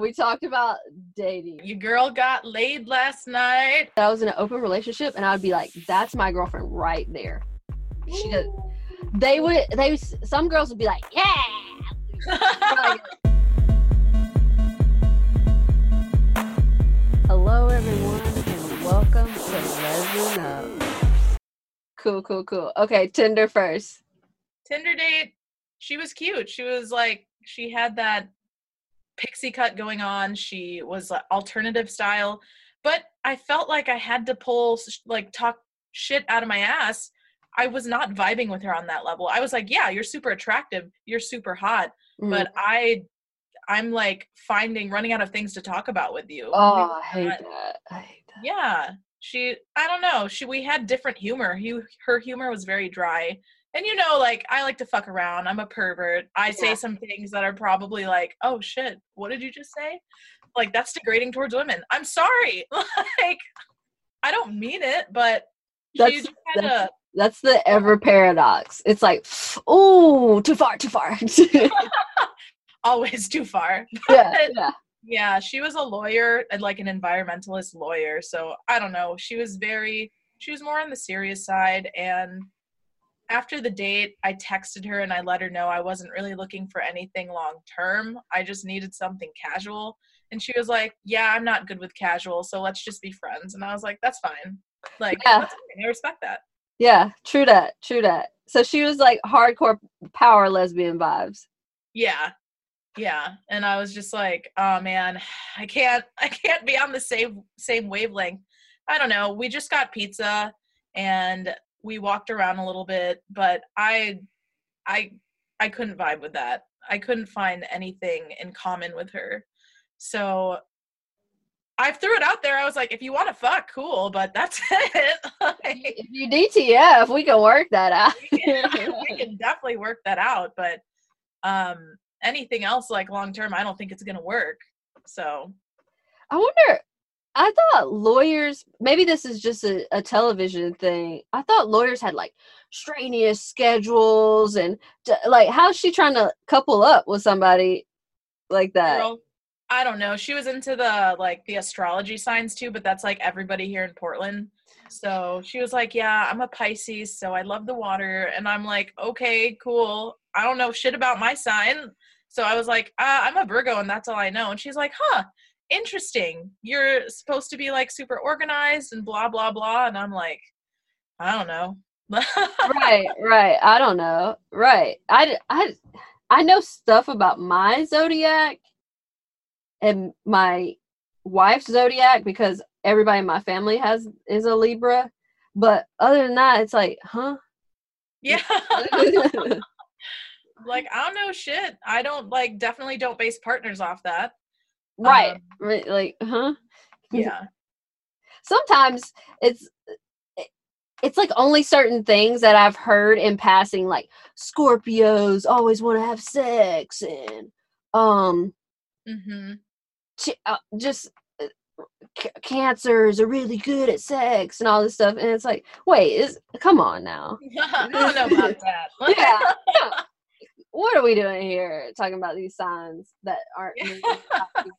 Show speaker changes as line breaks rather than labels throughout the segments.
We talked about dating.
Your girl got laid last night.
I was in an open relationship, and I would be like, "That's my girlfriend right there." She does. They would. They some girls would be like, "Yeah." Hello, everyone, and welcome to LeZ'N Up. Cool, cool, cool. Okay, Tinder first.
Tinder date. She was cute. She was like, she had that pixie cut going on. She was like, alternative style, but I felt like I had to pull like talk shit out of my ass. I was not vibing with her on that level. I was like, yeah, you're super attractive. You're super hot,
Mm.
but I I'm like finding running out of things to talk about with you.
oh, I hate that. I hate that.
yeah she i don't know she we had different humor Hu her humor was very dry and you know like i like to fuck around. I'm a pervert. I say
Yeah.
some things that are probably like oh shit. What did you just say? Like that's degrading towards women. I'm sorry. Like i don't mean it but
That's- that's- That's the ever paradox. It's like, oh, too far, too far.
always too far.
Yeah.
yeah she was a lawyer and like an environmentalist lawyer. So i don't know. She was very she was more on the serious side and after the date i texted her and i let her know i wasn't really looking for anything long term i just needed something casual and she was like yeah i'm not good with casual so let's just be friends and i was like that's fine like
Yeah.
that's fine. i respect that
Yeah, true that, true that. So she was like hardcore power lesbian vibes.
yeah yeah and i was just like oh man i can't i can't be on the same same wavelength i don't know we just got pizza and we walked around a little bit but i i i couldn't vibe with that i couldn't find anything in common with her so i threw it out there i was like if you want to fuck cool but that's it Like,
If you DTF, we can work that out.
we can definitely work that out but um anything else like long term i don't think it's gonna work so
I wonder. I thought lawyers. Maybe this is just a, a television thing. I thought lawyers had like strenuous schedules and like how's she trying to couple up with somebody like that?
girl, i don't know she was into the like the astrology signs too but that's like everybody here in portland so she was like yeah i'm a pisces so i love the water and i'm like okay cool i don't know shit about my sign so i was like uh, i'm a virgo and that's all i know and she's like huh interesting you're supposed to be like super organized and blah blah blah and i'm like i don't know
right, right. I don't know. Right. I, I, I know stuff about my zodiac and my wife's zodiac because everybody in my family has is a Libra. But other than that, it's like, huh?
yeah like i don't know shit i don't like definitely don't base partners off that
right.
Um,
right. Like, huh?
yeah
Sometimes it's it's like only certain things that I've heard in passing, like Scorpios always want to have sex and um
mm-hmm.
ch- uh, just uh, c- cancers are really good at sex and all this stuff and it's like wait is come on now
I don't know about that.
Yeah. what are we doing here talking about these signs that aren't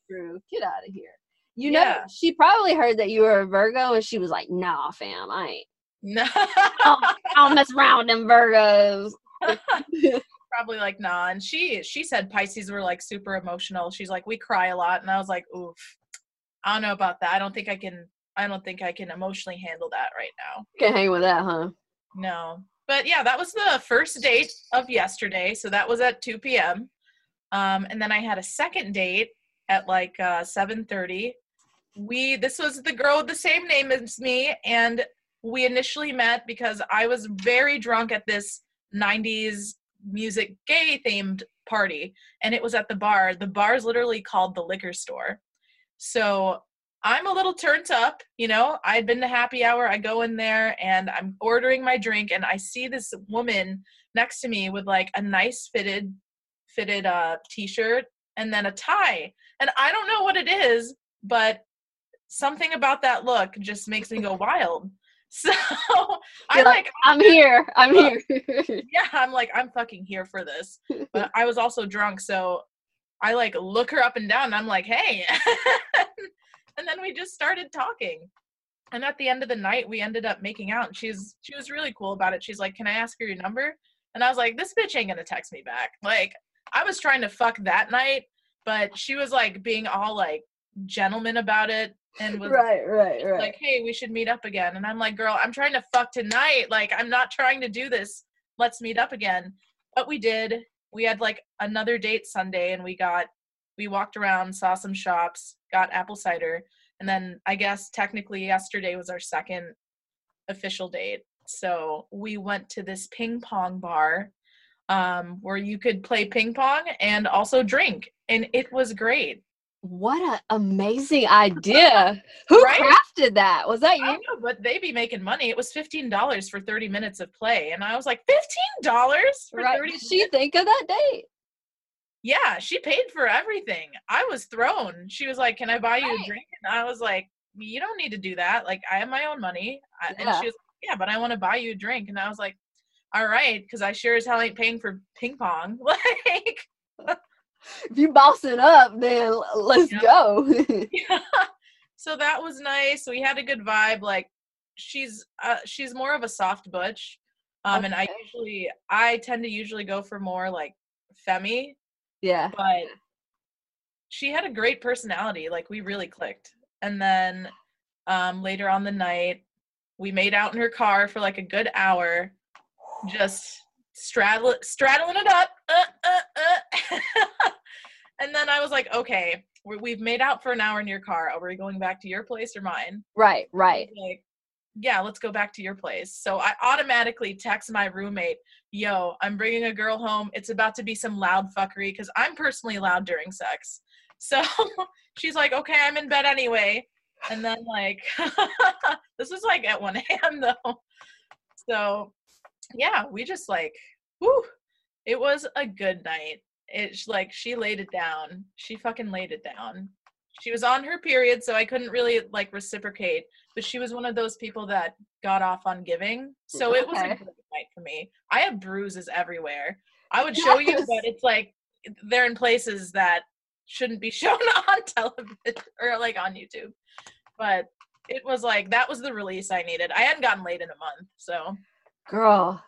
true get out of here you know
Yeah.
she probably heard that you were a virgo and she was like nah fam i ain't
no.
I don't mess around with them virgos
Probably like nah. And she she said Pisces were like super emotional. She's like we cry a lot, and I was like, oof. I don't know about that. I don't think I can. I don't think I can emotionally handle that right now.
can't hang with that huh
No. But yeah, that was the first date of yesterday. So that was at 2 p.m. Um, and then I had a second date at like uh, 7:30. We this was the girl with the same name as me, and we initially met because I was very drunk at this 90s music gay themed party, and it was at the bar. The bar is literally called the liquor store. So I'm a little turned up, you know. I'd been to happy hour. I go in there and I'm ordering my drink, and I see this woman next to me with like a nice fitted, fitted uh t-shirt and then a tie. And I don't know what it is, but something about that look just makes me go wild. So I
You're
like,
I'm here. I'm here.
yeah, I'm like, I'm fucking here for this. But I was also drunk, so I like look her up and down and I'm like, hey. And then we just started talking. And at the end of the night, we ended up making out. And she's she was really cool about it. She's like, Can I ask her your number? And I was like, This bitch ain't gonna text me back. Like, I was trying to fuck that night, but she was like being all like gentleman about it and was
right, right, right.
like, Hey, we should meet up again. And I'm like, Girl, I'm trying to fuck tonight. Like, I'm not trying to do this. Let's meet up again. But we did. We had like another date Sunday and we got we walked around, saw some shops, got apple cider, and then I guess technically yesterday was our second official date. So we went to this ping pong bar um, where you could play ping pong and also drink, and it was great.
what an amazing idea! Who
Right?
crafted that? Was that you?
don't know, but they be making money. It was fifteen dollars for thirty minutes of play, and I was like, fifteen dollars for
Right?
thirty.
Did she think of that date?
Yeah, she paid for everything. I was thrown. She was like, "Can I buy you
Right.
a drink?" And I was like, "You don't need to do that. Like, I have my own money." I, And
Yeah.
she was, like, "Yeah, but I want to buy you a drink." And I was like, "All right," because I sure as hell ain't paying for ping pong. Like,
If you boss it up, then let's
Yeah.
go.
so that was nice. We had a good vibe. Like, she's uh, she's more of a soft butch, um, and I usually I tend to usually go for more like femmy
yeah.
but she had a great personality like we really clicked and then um later on the night we made out in her car for like a good hour just straddle straddling it up uh, uh, uh. and then i was like okay we we've made out for an hour in your car are we going back to your place or mine
Right, right.
like yeah let's go back to your place. So i automatically text my roommate yo i'm bringing a girl home. It's about to be some loud fuckery because i'm personally loud during sex. So she's like okay i'm in bed anyway. And then like this was like at 1 a.m though. So yeah we just like whew, it was a good night. It's like she laid it down. She fucking laid it down. She was on her period so i couldn't really like reciprocate but she was one of those people that got off on giving so it was a great night for me. I have bruises everywhere. I would show you but it's like they're in places that shouldn't be shown on television or like on youtube. But it was like that was the release i needed. I hadn't gotten laid in a month so.
Girl,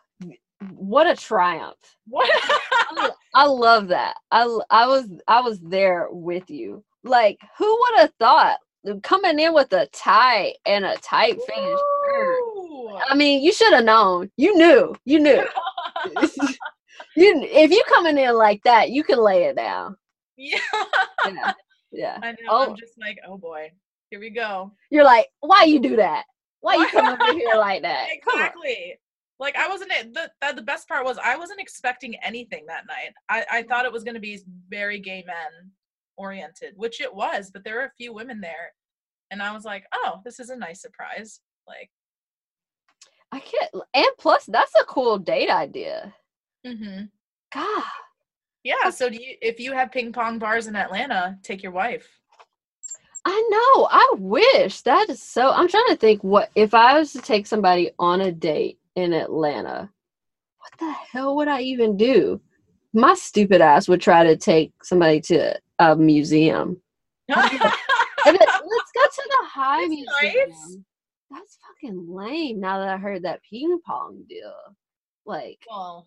what a triumph.
what?
I, I love that. I I was I was there with you. Like, who would have thought coming in with a tie and a tight?
Ooh.
I mean, you should have known. You knew. You knew. you if you coming in like that, you can lay it down.
yeah
Yeah. Yeah.
i know
Oh.
i'm just like oh boy here we go
You're like, why you do that? Why you come over here like that?
Exactly like i wasn't the, the the best part was i wasn't expecting anything that night i i thought it was going to be very gay men oriented which it was but there were a few women there and i was like oh this is a nice surprise like
I can't. And plus, that's a cool date idea.
Mm-hmm.
God.
yeah so do you if you have ping pong bars in atlanta take your wife
I know. I wish that is so. I'm trying to think what if I was to take somebody on a date in Atlanta, what the hell would I even do? My stupid ass would try to take somebody to a museum. Let's go to the High
That's
Museum.
nice.
That's fucking lame. Now that I heard that ping pong deal, like,
well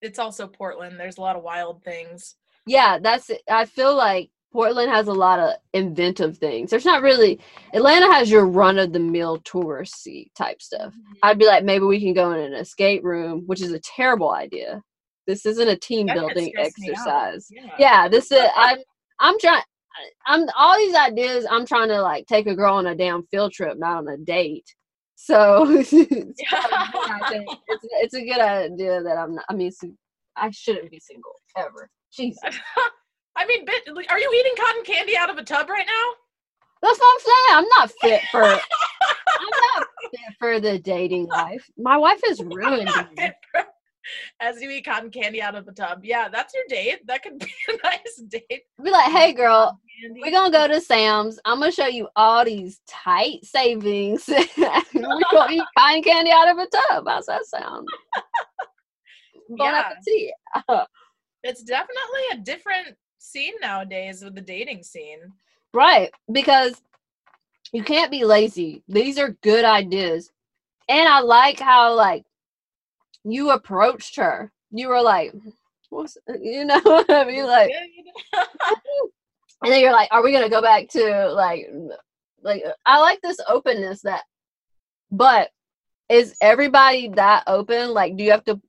it's also portland there's a lot of wild things
yeah, that's. it. I feel like Portland has a lot of inventive things. There's not really. Atlanta has your run of the mill touristy type stuff. Mm-hmm. I'd be like, maybe we can go in an escape room, which is a terrible idea. This isn't a team
That
building
stress me out.
exercise.
yeah
Yeah, this is. I'm. I'm trying. I'm all these ideas. I'm trying to like take a girl on a damn field trip, not on a date. So it's, probably good, I think. it's, it's a good idea that I'm. Not, I mean, I shouldn't be single ever. Jesus,
I mean, are you eating cotton candy out of a tub right now?
that's what I'm saying. I'm not fit for. I'm not fit for the dating life. My wife is ruined.
Not
me.
fit for- As you eat cotton candy out of the tub. Yeah, that's your date. That could be a nice date.
Be like, hey, girl, We're gonna go to Sam's. I'm gonna show you all these tight savings. We're gonna eat cotton candy out of a tub. How's that sound? Bon
Yeah.
appetit.
It's definitely a different scene nowadays with the dating scene.
Right. Because you can't be lazy. These are good ideas. And I like how like you approached her. You were like, what's you know what I mean? Like and then you're like, are we gonna go back to like like I like this openness that but is everybody that open? Like do you have to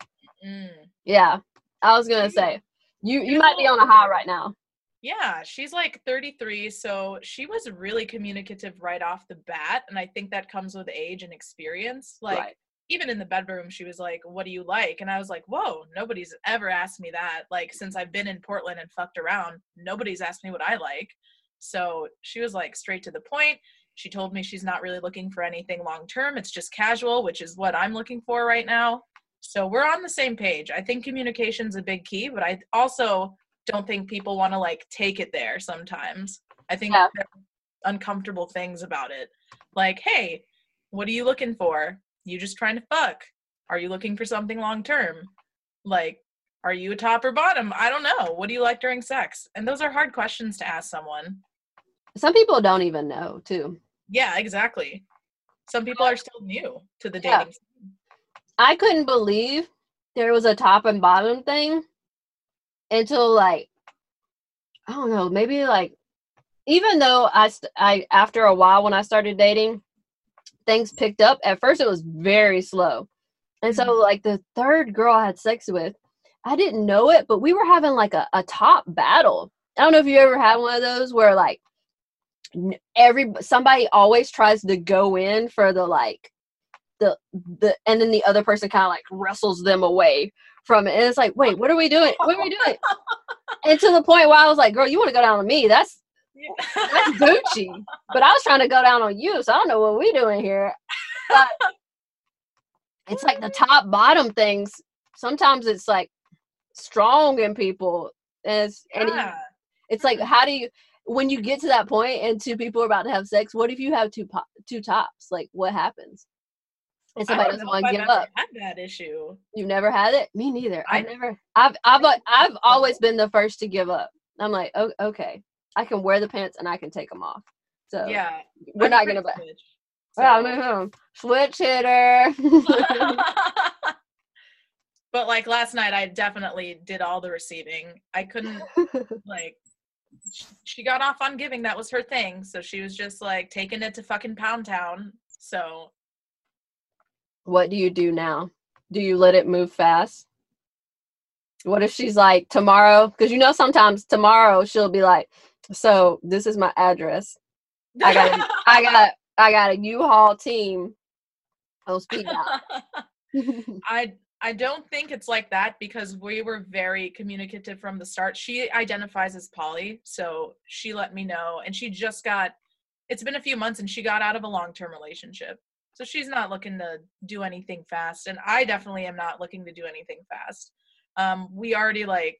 Mm.
yeah. I was gonna say you you might be on a high right now.
Yeah, she's like 33, so she was really communicative right off the bat, and I think that comes with age and experience. Like
Right.
Even in the bedroom, she was like, "What do you like?" And I was like, "Whoa, nobody's ever asked me that. Like since I've been in Portland and fucked around, nobody's asked me what I like." So she was like straight to the point. She told me she's not really looking for anything long term. It's just casual, which is what I'm looking for right now. So we're on the same page. I think communication's a big key, but I also don't think people want to like take it there sometimes. I think
Yeah.
there are uncomfortable things about it. Like, hey, what are you looking for? You just trying to fuck? Are you looking for something long term? Like, are you a top or bottom? I don't know. What do you like during sex? And those are hard questions to ask someone.
Some people don't even know too.
Yeah, exactly. Some people are still new to the dating scene.
I couldn't believe there was a top and bottom thing until like I don't know, maybe like even though I st- I after a while when I started dating, things picked up. At first, it was very slow, and so
Mhm.
like the third girl I had sex with, I didn't know it, but we were having like a, a top battle. I don't know if you ever had one of those where like every somebody always tries to go in for the like the the and then the other person kind of like wrestles them away from it and it's like wait what are we doing what are we doing and to the point where i was like girl you want to go down on me that's that's gucci but i was trying to go down on you so i don't know what we doing here but it's like the top bottom things sometimes it's like strong in people and it's, and you-
yeah.
it's like how do you when you get to that point and two people are about to have sex what if you have two po- two tops like what happens and somebody doesn't want to give up
had that issue.
You've never had it? Me neither. I
I-
never. I've I've I've always been the first to give up. I'm like, oh, okay, I can wear the pants and I can take them off. So
Yeah.
we're
I'm
not gonna.
Switch, so-
no, hmm, switch hitter.
but like last night I definitely did all the receiving. I couldn't like she got off on giving that was her thing. So she was just like taking it to fucking Pound Town. So
what do you do now? Do you let it move fast? What if she's like tomorrow? Because you know sometimes tomorrow she'll be like, so this is my address. I got I got I got a U-Haul team. Oh, speed dial.
I I don't think it's like that because we were very communicative from the start. She identifies as poly, so she let me know and she just got it's been a few months and she got out of a long-term relationship. So she's not looking to do anything fast and I definitely am not looking to do anything fast. Um we already like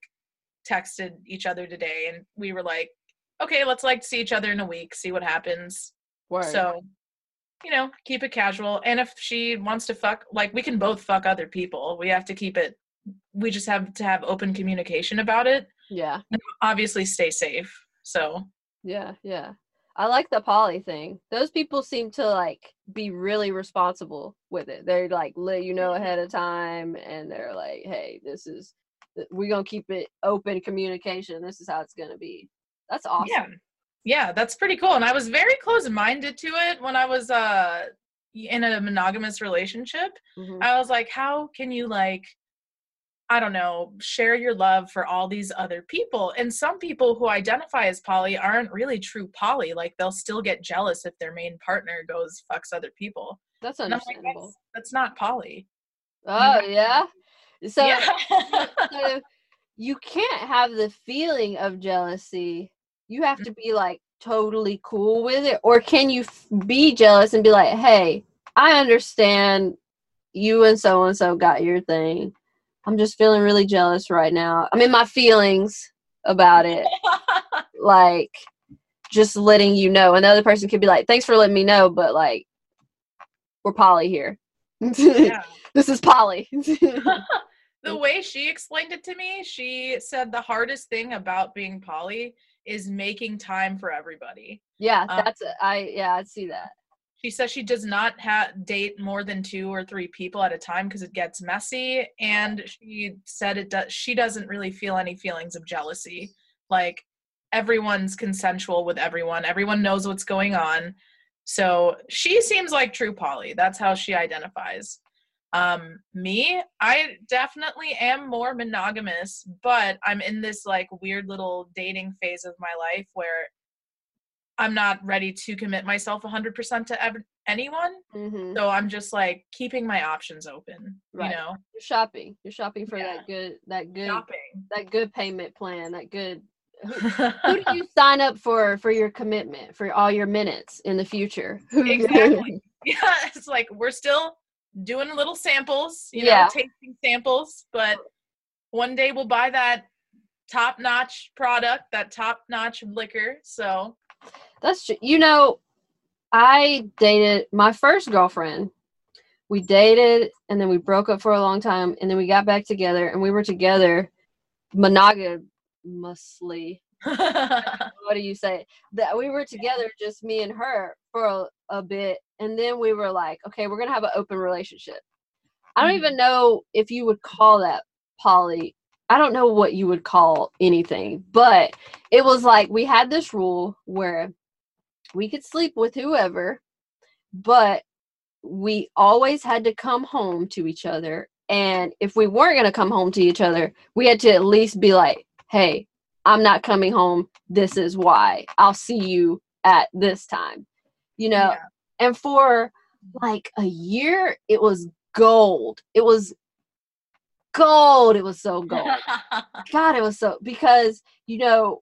texted each other today and we were like okay, let's like see each other in a week, see what happens.
Word.
So, you know, keep it casual. And if she wants to fuck, like we can both fuck other people. We have to keep it. We just have to have open communication about it.
yeah.
Obviously, stay safe. So,
Yeah, yeah. I like the poly thing. Those people seem to like be really responsible with it. They're like let you know ahead of time and they're like, "Hey, this is we're going to keep it open communication. This is how it's going to be." That's awesome.
yeah, yeah, that's pretty cool. And I was very close-minded to it when I was uh in a monogamous relationship.
Mhm.
I was like, how can you like I don't know, share your love for all these other people. And some people who identify as poly aren't really true poly. Like they'll still get jealous if their main partner goes fucks other people.
That's
And I'm like, that's, that's not poly.
oh, yeah. So,
yeah.
so you can't have the feeling of jealousy. You have to be like totally cool with it or can you f- be jealous and be like, "Hey, I understand you and so and so got your thing. I'm just feeling really jealous right now. I mean, my feelings about it, like just letting you know. another person could be like, "Thanks for letting me know, but like, we're poly here.
yeah.
this is poly."
the way she explained it to me, she said the hardest thing about being poly is making time for everybody.
Yeah,
Um,
that's it. I yeah, I see that.
She says she does not ha- date more than two or three people at a time because it gets messy. And she said it does. She doesn't really feel any feelings of jealousy. Like everyone's consensual with everyone. Everyone knows what's going on. So she seems like true poly. That's how she identifies. Um, me, I definitely am more monogamous, but I'm in this like weird little dating phase of my life where I'm not ready to commit myself 100% to ev- anyone.
hmm
So I'm just like keeping my options open,
Right.
you know,
You're shopping. You're shopping for
Yeah.
that good that good
shopping.
that good payment plan. That good. Who do you sign up for for your commitment for all your minutes in the future? Who-
Exactly. yeah, it's like we're still doing little samples, you know, tasting samples, but one day we'll buy that top notch product, that top notch liquor. So
That's true. You know, I dated my first girlfriend. We dated and then we broke up for a long time and then we got back together and we were together monogamously. What do you say? That we were together, just me and her, for a, a bit, and then we were like, okay, we're gonna have an open relationship. I don't even mm-hmm. know if you would call that poly. I don't know what you would call anything, but it was like we had this rule where we could sleep with whoever, but we always had to come home to each other. And if we weren't going to come home to each other, we had to at least be like, hey, I'm not coming home. This is why. I'll see you at this time. You know,
Yeah.
And for like a year, it was gold. It was gold. It was so gold. God, it was so because you know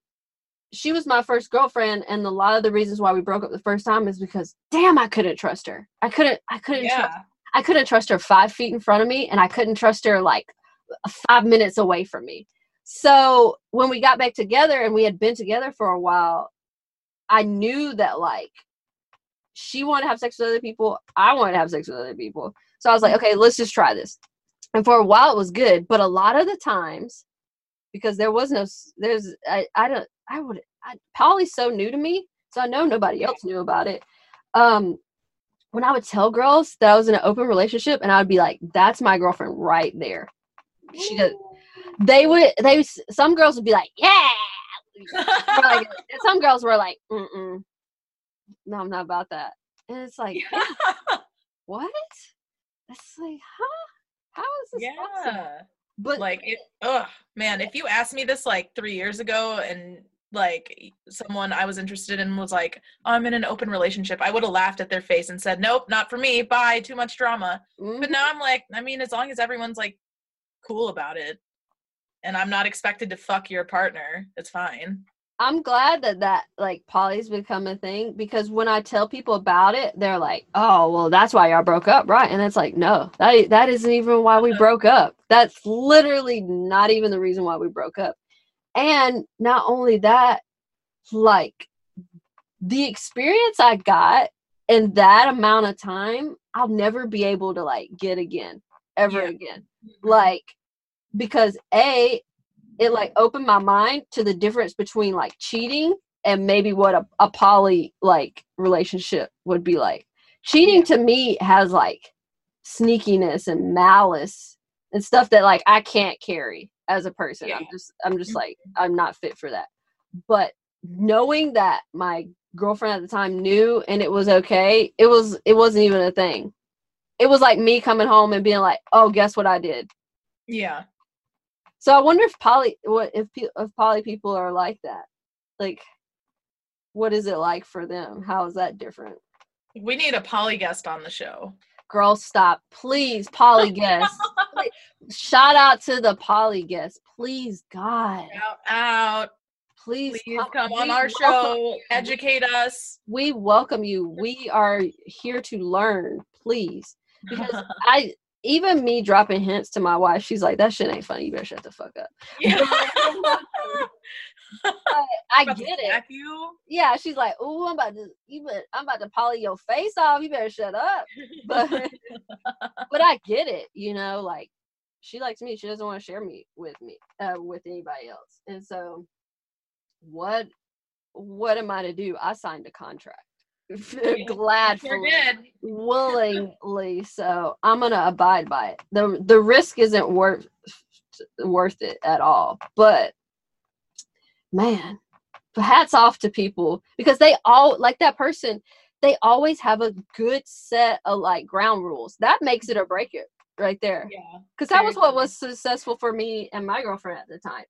she was my first girlfriend, and a lot of the reasons why we broke up the first time is because damn, I couldn't trust her. I couldn't. I couldn't. Trust,
yeah.
I couldn't trust her five feet in front of me, and I couldn't trust her like five minutes away from me. So when we got back together and we had been together for a while, I knew that like she wanted to have sex with other people. I wanted to have sex with other people. So I was like, okay, let's just try this. And for a while it was good, but a lot of the times, because there was no, there's, I, I don't, I would, I, poly's so new to me, so I know nobody else knew about it. Um, when I would tell girls that I was in an open relationship, and I would be like, "That's my girlfriend right there." She does. They would. They some girls would be like, "Yeah," like, some girls were like, "Mm-mm, no, I'm not about that." And it's like, what? It's like, huh? How is this possible?
yeah.
But
like it ugh man if you asked me this like three years ago and like someone i was interested in was like oh, i'm in an open relationship i would have laughed at their face and said nope not for me bye too much drama
mhm.
but now i'm like i mean as long as everyone's like cool about it and i'm not expected to fuck your partner it's fine
I'm glad that that like poly's become a thing because when I tell people about it, they're like, "Oh, well, that's why y'all broke up, right?" And it's like, no, that that isn't even why we uh-huh. broke up. That's literally not even the reason why we broke up. And not only that, like the experience I got in that amount of time, I'll never be able to like get again, ever
Yeah.
again. Mm-hmm. Like because a it like opened my mind to the difference between like cheating and maybe what a, a poly like relationship would be like. Cheating
Yeah.
to me has like sneakiness and malice and stuff that like i can't carry as a person. I'm just i'm just
Mhm.
like i'm not fit for that. But knowing that my girlfriend at the time knew and it was okay it was it wasn't even a thing. It was like me coming home and being like oh guess what i did?
Yeah
so I wonder if poly what if if poly people are like that. Like what is it like for them? How is that different?
we need a poly guest on the show
Girls stop. Please, poly guest. Shout out to the poly guest, Please, God.
out out
Please,
please
come-
come on our show
you.
educate us
We welcome you. We are here to learn, please. Because I even me dropping hints to my wife, she's like, that shit ain't funny. You better shut the fuck up.
yeah.
I get it.
you.
yeah, she's like, "Oh, I'm about to, you bet, I'm about to poly your face off. You better shut up." But, but I get it, you know. Like, she likes me. She doesn't want to share me with me uh, with anybody else. And so, what what am I to do? I signed a contract. Gladfully,
Sure
willingly. So I'm gonna abide by it. the The risk isn't worth worth it at all. But man, hats off to people because they all like that person. They always have a good set of like ground rules. That makes it or break it right there
Yeah.
because that was what was successful for me and my girlfriend at the time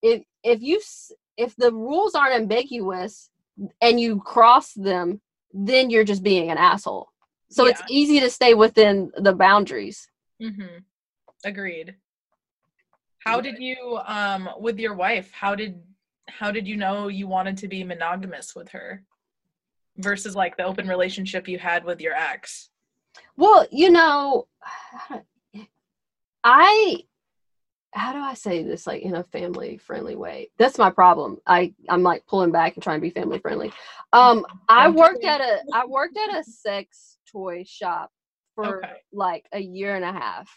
if if you if the rules aren't ambiguous and you cross them then you're just being an asshole so it's easy to stay within the boundaries
Mm-hmm. Agreed. How did you um with your wife, how did how did you know you wanted to be monogamous with her versus like the open relationship you had with your ex?
well you know i how do i say this like in a family friendly way? That's my problem. I i'm like pulling back and trying to be family friendly. Um i worked at a i worked at a sex toy shop for
Okay.
like a year and a half.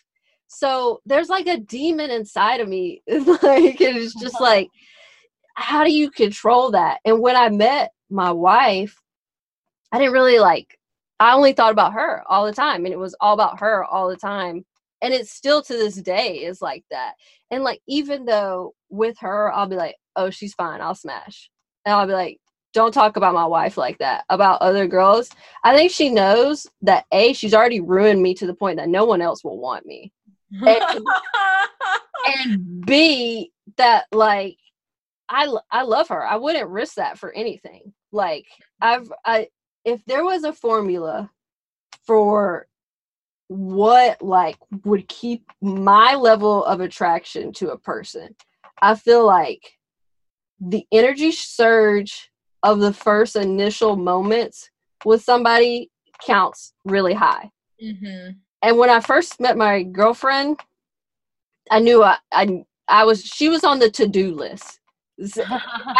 So there's like a demon inside of me like it's just like how do you control that? And when i met my wife i didn't really like i only thought about her all the time and it was all about her all the time and it's still to this day is like that and like even though with her i'll be like oh she's fine i'll smash and i'll be like don't talk about my wife like that about other girls i think she knows that a she's already ruined me to the point that no one else will want me and b that like i i love her. I wouldn't risk that for anything. Like I've I if there was a formula for what like would keep my level of attraction to a person, I feel like the energy surge of the first initial moments with somebody counts really high.
hmm
And when I first met my girlfriend, I knew I I, I was she was on the to-do list. S-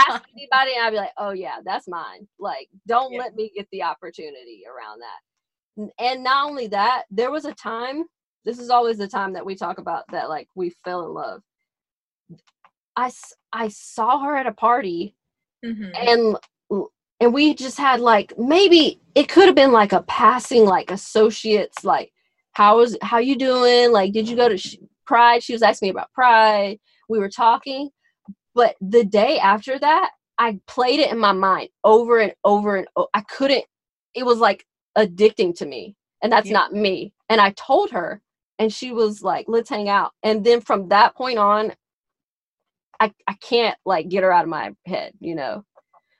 ask anybody and I'd be like, oh yeah, that's mine. Like, don't
Yeah.
let me get the opportunity around that. And not only that, there was a time, this is always the time that we talk about that like we fell in love. i i saw her at a party
hmm
and and we just had like maybe it could have been like a passing like associates like how was how you doing? Like did you go to sh- pride? She was asking me about pride. We were talking but the day after that i played it in my mind over and over and o- i couldn't it was like addicting to me and that's
Yeah.
not me and i told her and she was like let's hang out and then from that point on i i can't like get her out of my head you know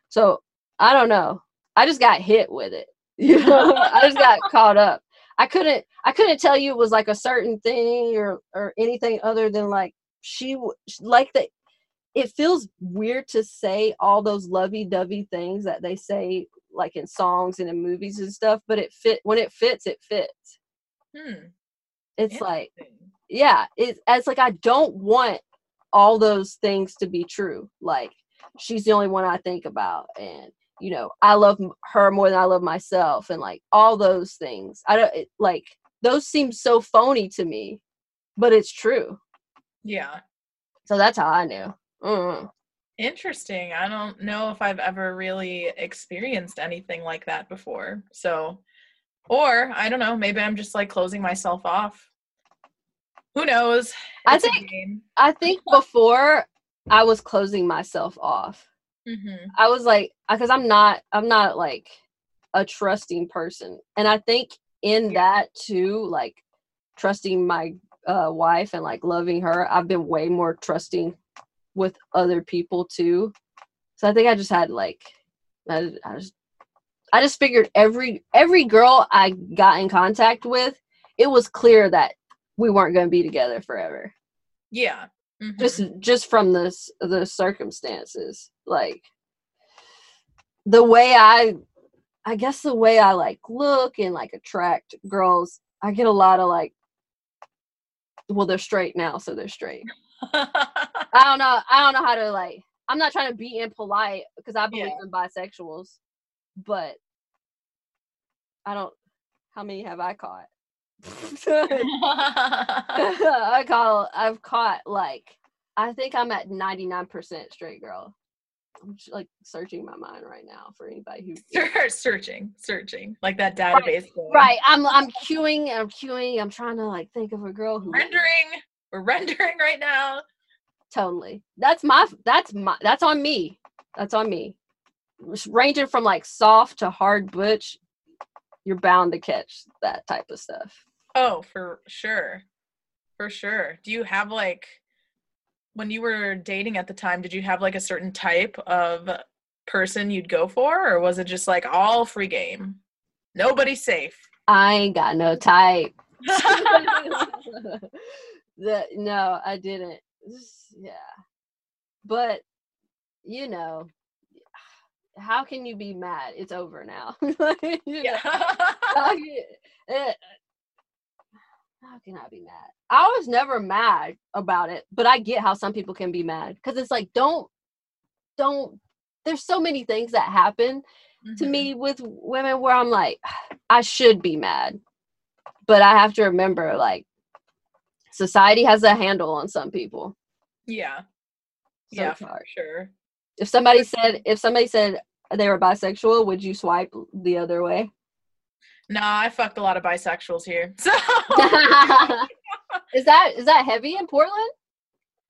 so I don't know. I just got hit with it. You know, I just got caught up. I couldn't I couldn't tell you it was like a certain thing or or anything other than like she like that it feels weird to say all those lovey-dovey things that they say like in songs and in movies and stuff, but it fit when it fits, it fits.
Hmm.
It's like yeah it, it's like i don't want all those things to be true like she's the only one i think about and you know i love her more than i love myself and like all those things i don't it, like those seem so phony to me but it's true
Yeah.
so that's how i knew mm.
Interesting. I don't know if I've ever really experienced anything like that before. So, or I don't know, maybe I'm just like closing myself off. Who knows?
I
It's a
think- i think before i was closing myself off
Mhm.
I was like, because I'm not, I'm not like a trusting person, and I think in that too, like trusting my uh, wife and like loving her, I've been way more trusting with other people too. So I think I just had like, I, I just, I just figured every every girl I got in contact with, it was clear that we weren't going to be together forever
Yeah. Mhm.
just just from this the circumstances like the way i i guess the way i like look and like attract girls i get a lot of like well they're straight now so they're straight i don't know i don't know how to like i'm not trying to be impolite because i believe
Yeah.
in bisexuals but i don't how many have i caught I call I've caught like I think I'm at 99% straight girl. I'm just, like searching my mind right now for anybody who
searching, searching, like that database. going.
Right. I'm I'm queuing, I'm queuing, I'm trying to like think of a girl who
Rendering. We're rendering right now.
Totally. That's my that's my that's on me. That's on me. Ranging from like soft to hard butch, you're bound to catch that type of stuff.
Oh, for sure. For sure. Do you have like when you were dating at the time, did you have like a certain type of person you'd go for or was it just like all free game? Nobody's safe.
I ain't got no type. that no, I didn't. Yeah, but you know, how can you be mad? It's over now. Like,
yeah.
how can, eh, how can I be mad? I was never mad about it, but I get how some people can be mad because it's like don't, don't. There's so many things that happen to
Mhm.
me with women where I'm like, I should be mad, but I have to remember like society has a handle on some people.
Yeah.
So
yeah,
it's
for sure.
If somebody said if somebody said they were bisexual, would you swipe the other way?
Nah, I fucked a lot of bisexuals here. So
is that is that heavy in Portland?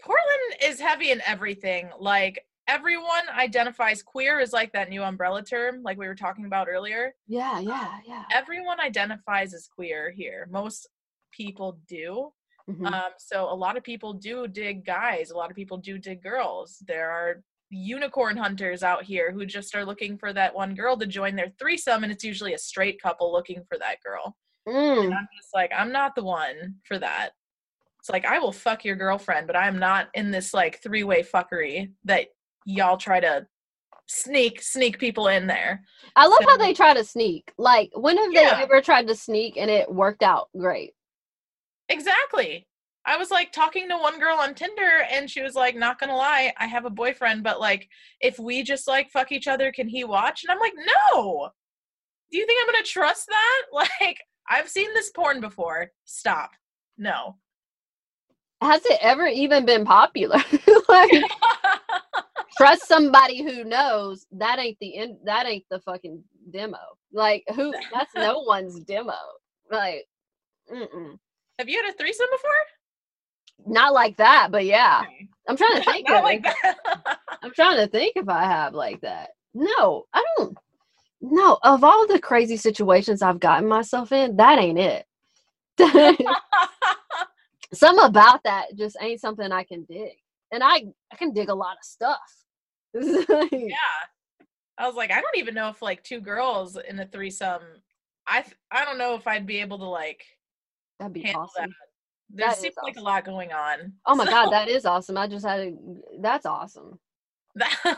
Portland is heavy in everything. Like everyone identifies queer is like that new umbrella term, like we were talking about earlier.
Yeah, yeah, yeah.
Everyone identifies as queer here. Most people do.
Mhm.
Um, so a lot of people do dig guys. A lot of people do dig girls. There are unicorn hunters out here who just are looking for that one girl to join their threesome, and it's usually a straight couple looking for that girl.
Mm.
And I'm just like, I'm not the one for that. It's like I will fuck your girlfriend, but I'm not in this like three way fuckery that y'all try to sneak sneak people in there.
I love how they try to sneak. Like, when have
Yeah.
they ever tried to sneak and it worked out great?
Exactly. I was like talking to one girl on Tinder and she was like, not gonna lie, I have a boyfriend, but like if we just like fuck each other, can he watch? And I'm like, no. Do you think I'm gonna trust that? Like, I've seen this porn before. Stop. No.
Has it ever even been popular? like, trust somebody who knows that ain't the end. That ain't the fucking demo. Like, who? That's no one's demo. Like, mm-mm.
Have you had a threesome before?
not like that. But yeah,
Okay.
I'm trying to think.
Not like
it.
that.
I'm trying to think if I have like that. No, I don't. No, of all the crazy situations I've gotten myself in, that ain't it. Some about that just ain't something I can dig, and I I can dig a lot of stuff.
yeah. I was like, I don't even know if like two girls in a threesome. I I don't know if I'd be able to like
That'd be awesome.
that. There
That
seems like a lot going on.
Oh my god, that is awesome. I just had a. That's awesome.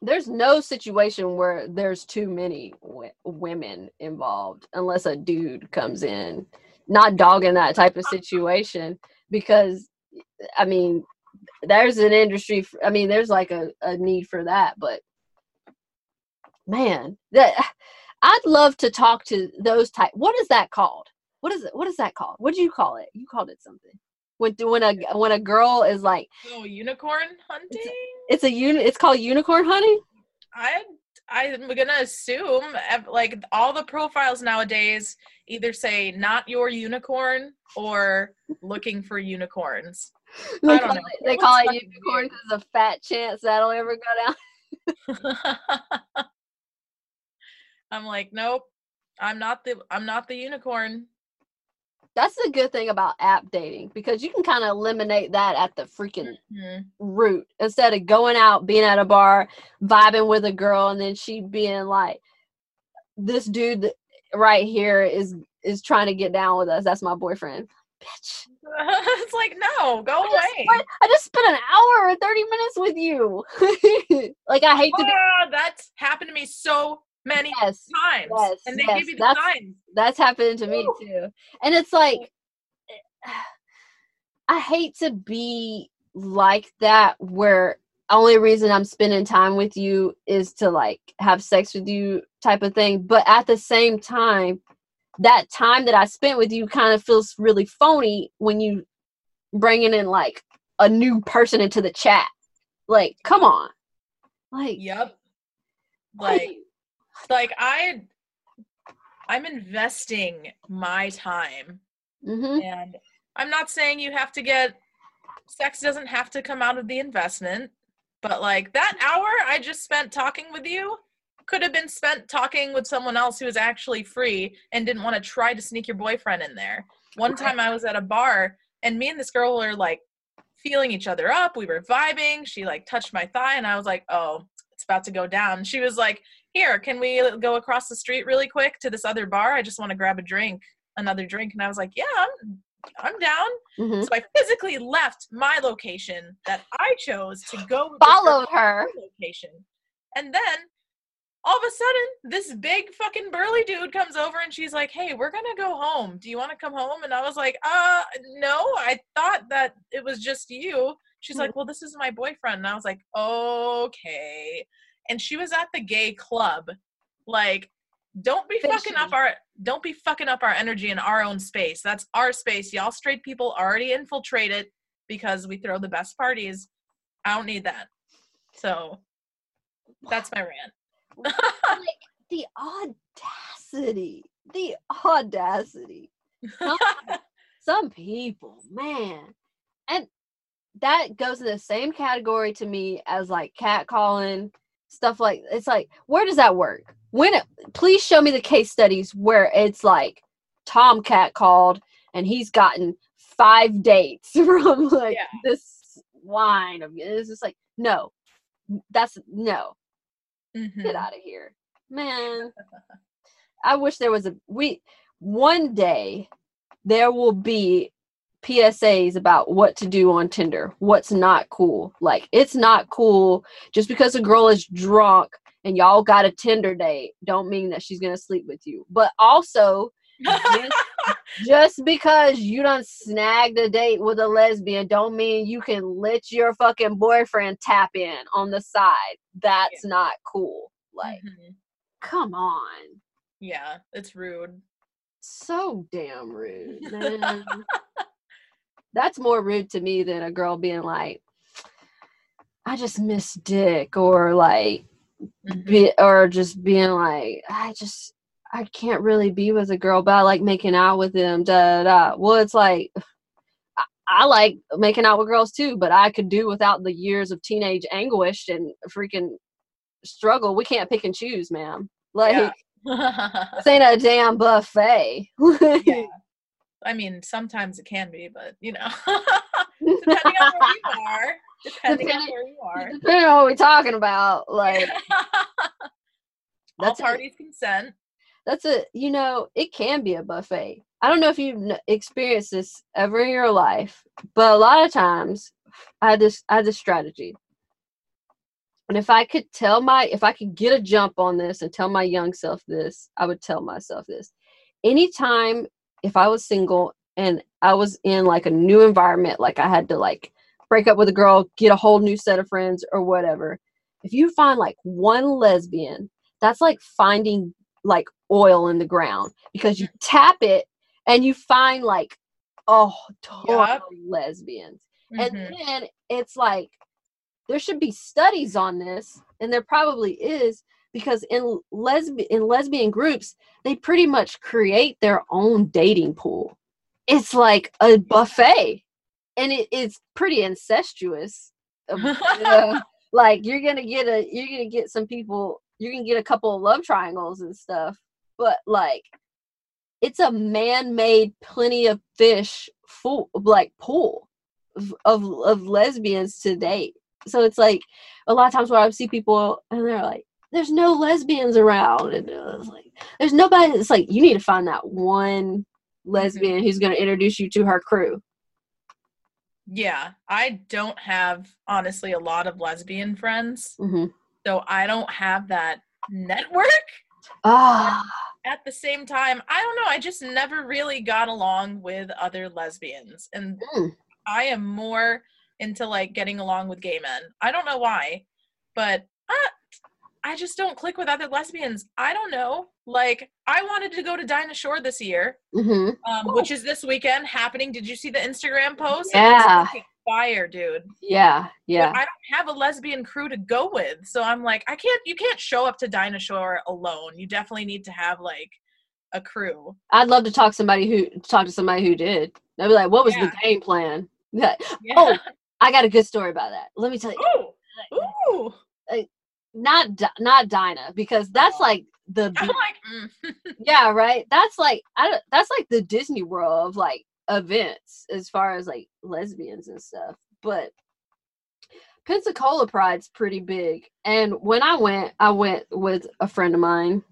There's no situation where there's too many w- women involved unless a dude comes in. Not dogging that type of situation because, I mean, there's an industry. For, I mean, there's like a, a need for that, but man, that I'd love to talk to those type. What is that called? What is it? What is that called? What do you call it? You called it something. When when a when a girl is like
oh, unicorn hunting.
it's a uni it's called unicorn hunting.
I I'm gonna assume like all the profiles nowadays either say not your unicorn or looking for unicorns.
They
I
call
don't know.
it, they call it
fucking
unicorn because a fat chance that'll ever go down.
I'm like, nope. I'm not the I'm not the unicorn.
That's the good thing about app dating because you can kind of eliminate that at the freaking
Mhm.
root instead of going out, being at a bar, vibing with a girl, and then she being like, "This dude right here is is trying to get down with us. That's my boyfriend." Bitch,
it's like, no, go
I
away.
spent, I just spent an hour and thirty minutes with you. like I hate to be.
Ah, that's happened to me so many
Yes,
times.
yes,
and they
yes,
give you the
that's-
signs.
that's happened to me too and it's like i hate to be like that where only reason i'm spending time with you is to like have sex with you type of thing but at the same time that time that I spent with you kind of feels really phony when you bringing in like a new person into the chat. Like, come on. Like,
Yep.
like,
Like I I'm investing my time
hmm
and I'm not saying you have to get sex doesn't have to come out of the investment, but like that hour I just spent talking with you could have been spent talking with someone else who was actually free and didn't want to try to sneak your boyfriend in there. One time I was at a bar and me and this girl were like feeling each other up. We were vibing. She like touched my thigh and I was like, "Oh, it's about to go down." She was like, "Here, can we go across the street really quick to this other bar? I just want to grab a drink, another drink." And I was like, "Yeah, I'm I'm down."
hmm
So I physically left my location that I chose to go
Followed her.
location. And then all of a sudden, this big fucking burly dude comes over and she's like, Hey, we're gonna go home. Do you wanna come home? And I was like, Uh, no, I thought that it was just you. She's
Hmm.
like, Well, this is my boyfriend. And I was like, Okay. And she was at the gay club. Like, don't be fucking up our don't be fucking up our energy in our own space. That's our space. Y'all straight people already infiltrate it because we throw the best parties. I don't need that. So that's my rant.
like the audacity. The audacity. Some, some people, man. And that goes in the same category to me as like catcalling, stuff like it's like, where does that work? When it, please show me the case studies where it's like tomcat called and he's gotten five dates from like
Yeah.
this line of it's just like no that's no
Mhm.
get out of here man i wish there was a we one day there will be psas about what to do on tinder. What's not cool? Like it's not cool. Just because a girl is drunk and y'all got a tinder date don't mean that she's gonna sleep with you. But also just, just because you done snagged a date with a lesbian don't mean you can let your fucking boyfriend tap in on the side. That's not cool. Like
Mhm.
come on.
Yeah, it's rude.
so damn rude that's more rude to me than a girl being like i just miss dick or like
Mhm.
be, or just being like i just i can't really be with a girl but i like making out with them da da da well it's like I, I like making out with girls too but i could do without the years of teenage anguish and freaking struggle we can't pick and choose ma'am like
Yeah.
this ain't a damn buffet
yeah. I mean, sometimes it can be, but you know, depending on where you are, depending on where you are.
depending on what we're talking about like
All
That's it.
parties consent.
that's a you know it can be a buffet i don't know if you've experienced this ever in your life but a lot of times i had this i had this strategy and if i could tell my if i could get a jump on this and tell my young self this i would tell myself this anytime if i was single and i was in like a new environment like i had to like break up with a girl get a whole new set of friends or whatever if you find like one lesbian that's like finding like oil in the ground because you tap it and you find like oh
Yup.
of lesbians
Mhm.
and then it's like there should be studies on this and there probably is because in lesbian in lesbian groups they pretty much create their own dating pool. It's like a buffet and it, it's pretty incestuous. Uh, like you're gonna get a you're gonna get some people you're gonna get a couple of love triangles and stuff but like it's a man-made plenty of fish full like pool of, of of lesbians to date. So it's like a lot of times where i see people and they're like there's no lesbians around and uh, like there's nobody it's like you need to find that one lesbian who's going to introduce you to her crew
yeah, I don't have honestly a lot of lesbian friends,
hmm
so I don't have that network.
ah
At the same time, I don't know. I just never really got along with other lesbians, and
Mm.
I am more into like getting along with gay men. I don't know why, but uh, I just don't click with other lesbians. I don't know. Like, I wanted to go to Dinah Shore this year,
hmm
um, which is this weekend happening. Did you see the Instagram post?
Yeah.
fire, dude.
Yeah,
But
yeah.
I don't have a lesbian crew to go with, so I'm like, I can't. You can't show up to Dinah Shore alone. You definitely need to have like a crew.
I'd love to talk somebody who talk to somebody who did. I'd be like, "What was
Yeah.
the game plan?" Yeah. Oh, I got a good story about that. Let me tell you.
Ooh, ooh.
Not not Dinah because that's
Oh.
like the
I'm like, mm.
yeah right. That's like I don't, that's like the Disney World of like events as far as like lesbians and stuff. But Pensacola Pride's pretty big, and when I went, I went with a friend of mine,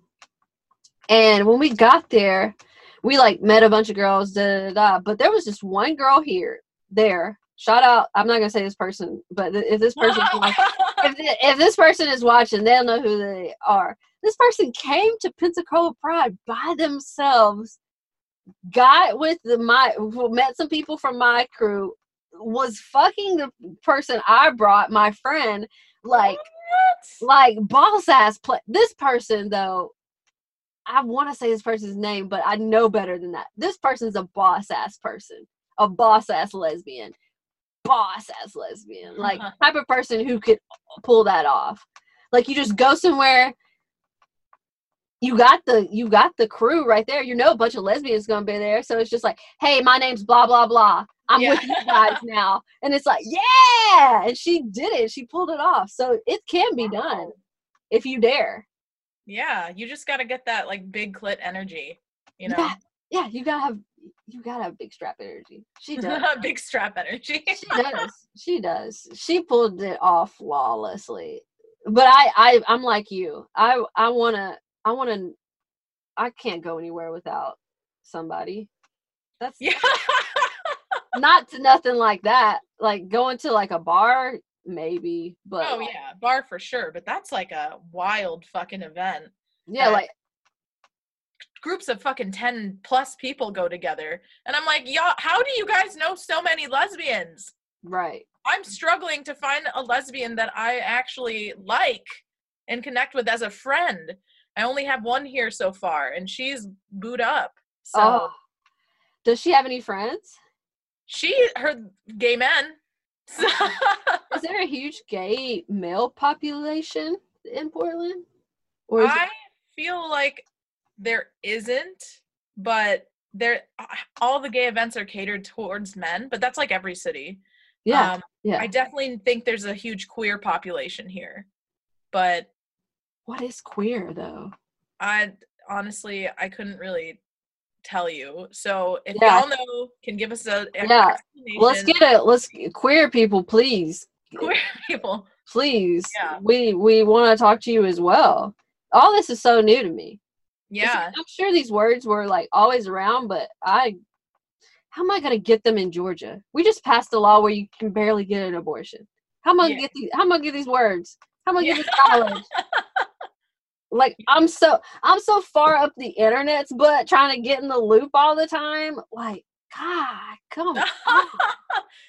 and when we got there, we like met a bunch of girls, da da da. But there was just one girl here there. Shout out! I'm not gonna say this person, but if this person if, if this person is watching, they'll know who they are. This person came to Pensacola Pride by themselves, got with the my met some people from my crew, was fucking the person I brought, my friend, like
What?
like boss ass play. This person though, I want to say this person's name, but I know better than that. This person's a boss ass person, a boss ass lesbian, boss ass lesbian, like uh-huh. type of person who could pull that off. Like you just go somewhere. You got the you got the crew right there. You know a bunch of lesbians gonna be there, so it's just like, hey, my name's blah blah blah. I'm
Yeah.
with you guys now, and it's like, yeah, and she did it. She pulled it off. So it can be done if you dare.
Yeah, you just got to get that like big clit energy, you know,
Yeah, yeah, you gotta have you gotta have big strap energy. She does.
big strap energy.
she does. She does. She pulled it off flawlessly. But I, I, I'm like you. I, I wanna, I wanna. I can't go anywhere without somebody. That's
yeah.
not to nothing like that. Like going to like a bar, maybe. But
oh yeah, bar for sure, but that's like a wild fucking event.
yeah, like
Groups of fucking 10 plus people go together. And I'm like, y'all, how do you guys know so many lesbians?
right.
I'm struggling to find a lesbian that I actually like and connect with as a friend. I only have one here so far, and she's booed up. So
oh, does she have any friends?
she, her gay men. So,
Is there a huge gay male population in Portland? Or is it-
I feel like there isn't, but there all the gay events are catered towards men, but that's like every city.
yeah,
Um,
yeah.
I definitely think there's a huge queer population here. But
what is queer though?
I honestly I couldn't really tell you. So if
Yeah.
y'all know, can give us a
Yeah. Let's get it. Let's queer people, please,
queer people.
please.
Yeah.
We we want to talk to you as well. All this is so new to me.
Yeah.
I'm sure these words were like always around, but I, how am I gonna get them in Georgia? We just passed a law where you can barely get an abortion. How am I
Yeah.
gonna get these? How am I gonna get these words? How am I gonna
Yeah.
get this knowledge? like I'm so I'm so far up the internet's butt trying to get in the loop all the time. Like, God, come on.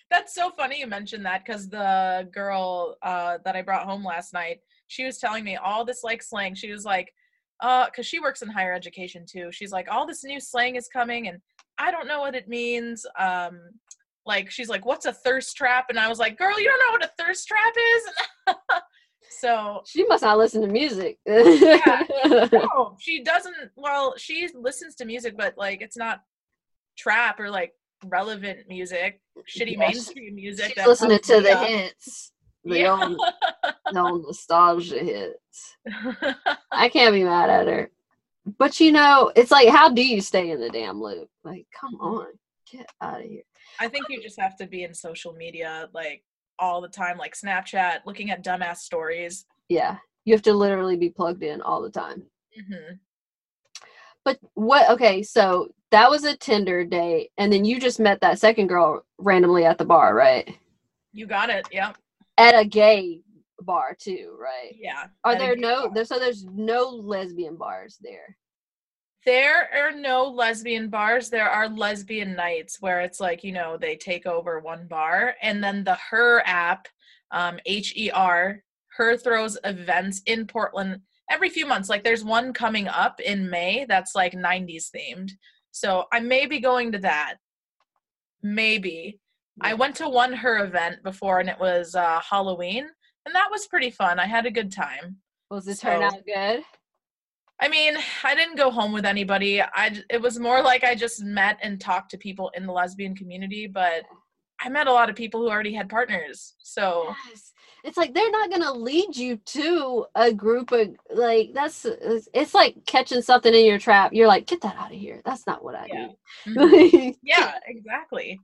That's so funny you mentioned that because the girl uh, that I brought home last night, she was telling me all this like slang. She was like, uh, because she works in higher education too. She's like, all this new slang is coming, and I don't know what it means. Um, like she's like, what's a thirst trap? And I was like, girl, you don't know what a thirst trap is. so
She must not listen to music.
no, she doesn't. Well, she listens to music, but like it's not trap or like relevant music, shitty
Yeah,
mainstream music.
She's listening to the
up.
hits, the
Yeah.
old, the old nostalgia hits. I can't be mad at her. But you know, it's like, how do you stay in the damn loop? Like, come on, get out of here.
I think you just have to be in social media like all the time, like Snapchat, looking at dumbass stories.
Yeah, you have to literally be plugged in all the time.
hmm
But what? Okay, so that was a Tinder date, and then you just met that second girl randomly at the bar, right?
You got it. Yep.
At a gay bar too, right?
Yeah.
Are there no? There, so there's no lesbian bars there.
There are no lesbian bars. There are lesbian nights where it's like, you know, they take over one bar and then the Her app, um, H E R, her throws events in Portland every few months. Like there's one coming up in May that's like 90s themed. So I may be going to that. Maybe. I went to one her event before and it was uh, Halloween and that was pretty fun. I had a good time.
Was it
So-
turn out good?
I mean, I didn't go home with anybody. I it was more like I just met and talked to people in the lesbian community, but I met a lot of people who already had partners. So
Yes. It's like they're not gonna lead you to a group of like that's it's, like catching something in your trap. You're like, get that out of here. That's not what I
Yeah.
do.
Mhm. yeah, exactly.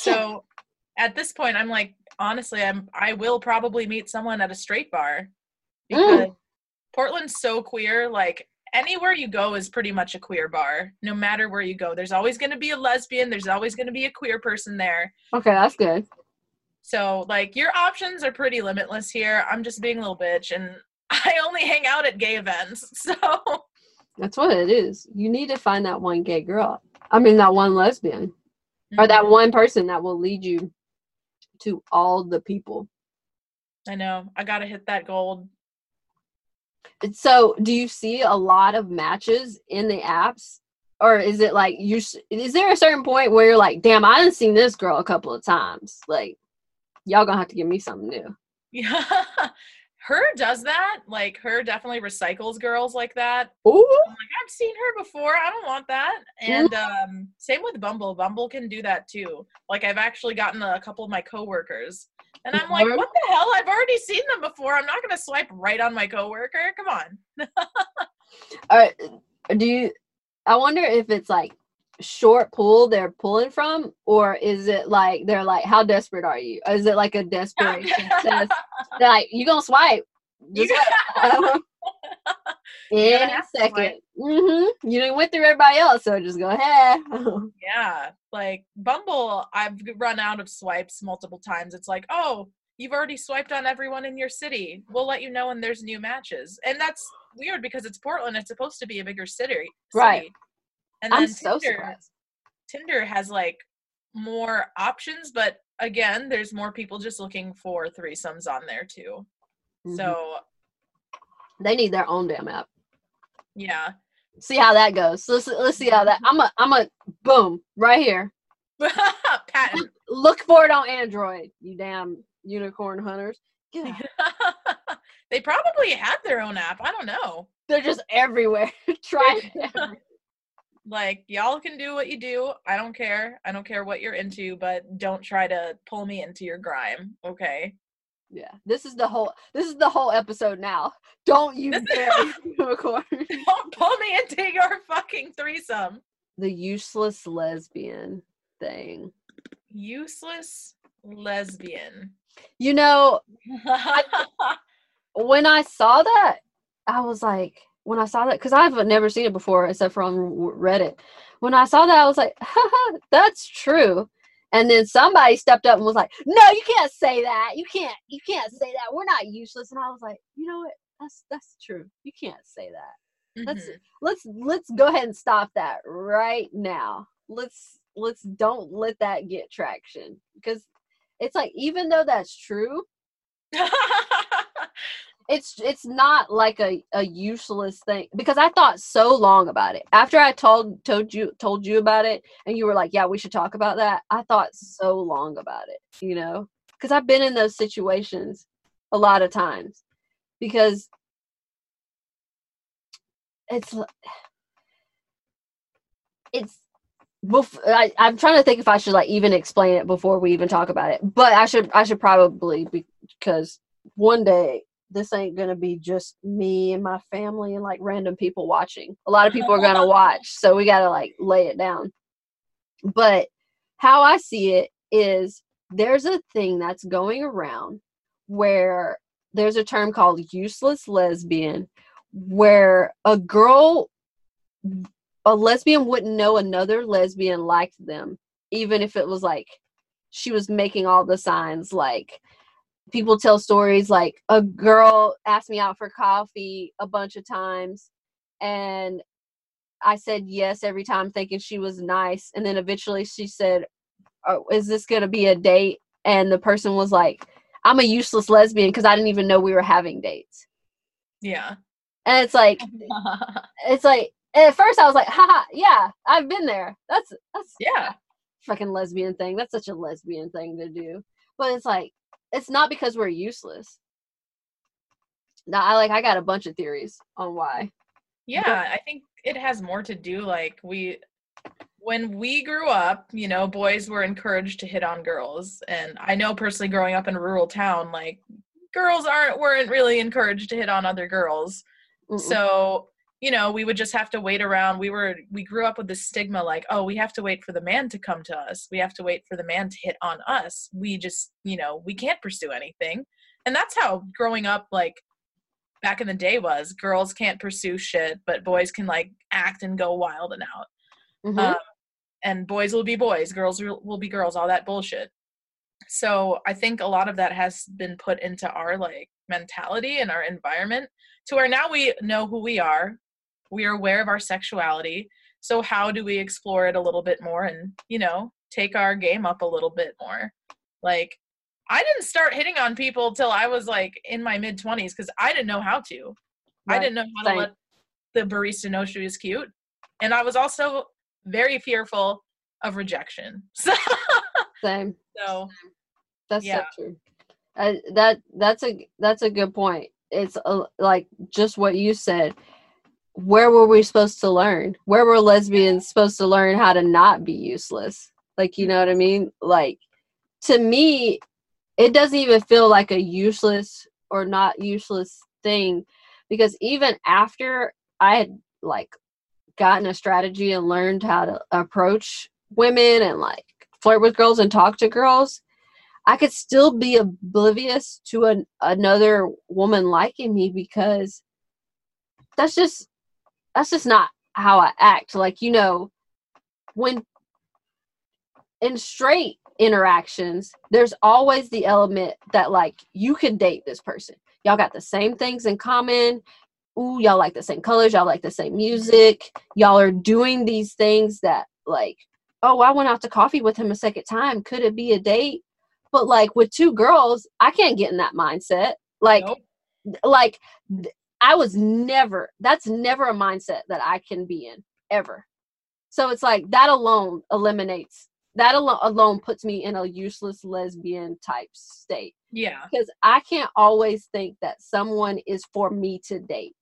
So at this point, I'm like, honestly, I'm I will probably meet someone at a straight bar because mm. Portland's so queer. Like anywhere you go is pretty much a queer bar. No matter where you go, there's always going to be a lesbian. There's always going to be a queer person there.
okay, that's good.
So like your options are pretty limitless here. I'm just being a little bitch, and I only hang out at gay events. So
That's what it is. You need to find that one gay girl. I mean, that one lesbian or that mm-hmm. one person that will lead you to all the people.
I know I gotta hit that gold.
So, do you see a lot of matches in the apps, or is it like you? Is there a certain point where you're like, "Damn, I done seen this girl a couple of times. Like, y'all gonna have to give me something new."
Yeah. her does that. Like her definitely recycles girls like that.
Ooh,
I'm like, I've seen her before. I don't want that. And um same with Bumble. Bumble can do that too. Like I've actually gotten a couple of my coworkers. And I'm like, what the hell? I've already seen them before. I'm not gonna swipe right on my coworker. Come on.
All right. Do you? I wonder if it's like short pull they're pulling from, or is it like they're like, "How desperate are you?" Is it like a desperation test? They're like, "You gonna swipe?" Just.
You're
in a
have to swipe.
second. Mm-hmm. You didn't went through everybody else, so just go ahead.
Yeah, like Bumble, I've run out of swipes multiple times. It's like, oh, you've already swiped on everyone in your city. We'll let you know when there's new matches. And that's weird because it's Portland. It's supposed to be a bigger city.
Right.
And then
I'm so
Tinder,
surprised.
Tinder has like more options, but again, there's more people just looking for threesomes on there too.
Mhm.
So
they need their own damn app.
yeah.
See how that goes. Let's let's see how that. I'm a I'm a boom right here.
Patent.
Look for it on Android. You damn unicorn hunters. Yeah.
they probably have their own app. I don't know.
They're just everywhere. Try everywhere.
Like y'all can do what you do i don't care i don't care what you're into but don't try to pull me into your grime okay
Yeah. This is the whole this is the whole episode now. Don't you dare unicorn.
don't pull me into your fucking threesome
The useless lesbian thing.
useless lesbian
You know, when I saw that, I was like, when I saw that, because I've never seen it before except from Reddit. When I saw that, I was like, Haha, that's true. And then somebody stepped up and was like, "No, you can't say that. You can't. You can't say that. We're not useless." And I was like, "You know what? That's that's true. You can't say that. Let's
Mhm.
let's let's go ahead and stop that right now. Let's let's don't let that get traction because it's like even though that's true, it's it's not like a, a useless thing because I thought so long about it. After I told told you told you about it and you were like, "Yeah, we should talk about that." I thought so long about it, you know? Cuz I've been in those situations a lot of times because it's it's bef- I, I'm trying to think if I should like even explain it before we even talk about it. But I should I should probably because one day this ain't gonna be just me and my family and like random people watching. A lot of people are gonna watch, so we gotta like lay it down. But how I see it is there's a thing that's going around where there's a term called useless lesbian where a girl a lesbian wouldn't know another lesbian liked them even if it was like she was making all the signs like people tell stories like a girl asked me out for coffee a bunch of times and I said yes every time thinking she was nice and then eventually she said oh, is this going to be a date and the person was like I'm a useless lesbian because I didn't even know we were having dates.
Yeah.
And it's like it's like at first I was like, haha, yeah, I've been there. That's that's
yeah.
fucking lesbian thing. That's such a lesbian thing to do. But it's like it's not because we're useless. Now I like I got a bunch of theories on why.
Yeah, I think it has more to do like we when we grew up, you know, boys were encouraged to hit on girls. And I know personally growing up in a rural town, like girls aren't weren't really encouraged to hit on other girls.
Mm-mm.
So, you know, we would just have to wait around. We were we grew up with this stigma like, oh, we have to wait for the man to come to us. We have to wait for the man to hit on us. We just, you know, we can't pursue anything. And that's how growing up like back in the day was. Girls can't pursue shit, but boys can like act and go wild and out.
Mhm.
Um, and boys will be boys, girls will, will be girls, all that bullshit. So I think a lot of that has been put into our like mentality and our environment to where now we know who we are. We are aware of our sexuality. So how do we explore it a little bit more and, you know, take our game up a little bit more? Like I didn't start hitting on people till I was like in my mid 20s because I didn't know how to. I didn't know how
Same.
to let the barista know she was cute. And I was also very fearful of rejection. So,
Same.
so
That's
Yeah.
so true. Uh, that that's a that's a good point. It's a, like just what you said. Where were we supposed to learn? Where were lesbians supposed to learn how to not be useless? Like you know what I mean? Like to me, it doesn't even feel like a useless or not useless thing because even after I had like gotten a strategy and learned how to approach women and like flirt with girls and talk to girls, I could still be oblivious to an, another woman liking me because that's just that's just not how I act. Like you know, when in straight interactions, there's always the element that like you could date this person. Y'all got the same things in common. Ooh, y'all like the same colors. Y'all like the same music. Y'all are doing these things that like, oh, I went out to coffee with him a second time. Could it be a date? But like with two girls, I can't get in that mindset. Like,
Nope.
like I was never. That's never a mindset that I can be in ever. So it's like that alone eliminates. That alone alone puts me in a useless lesbian type state
yeah.
because I can't always think that someone is for me to date.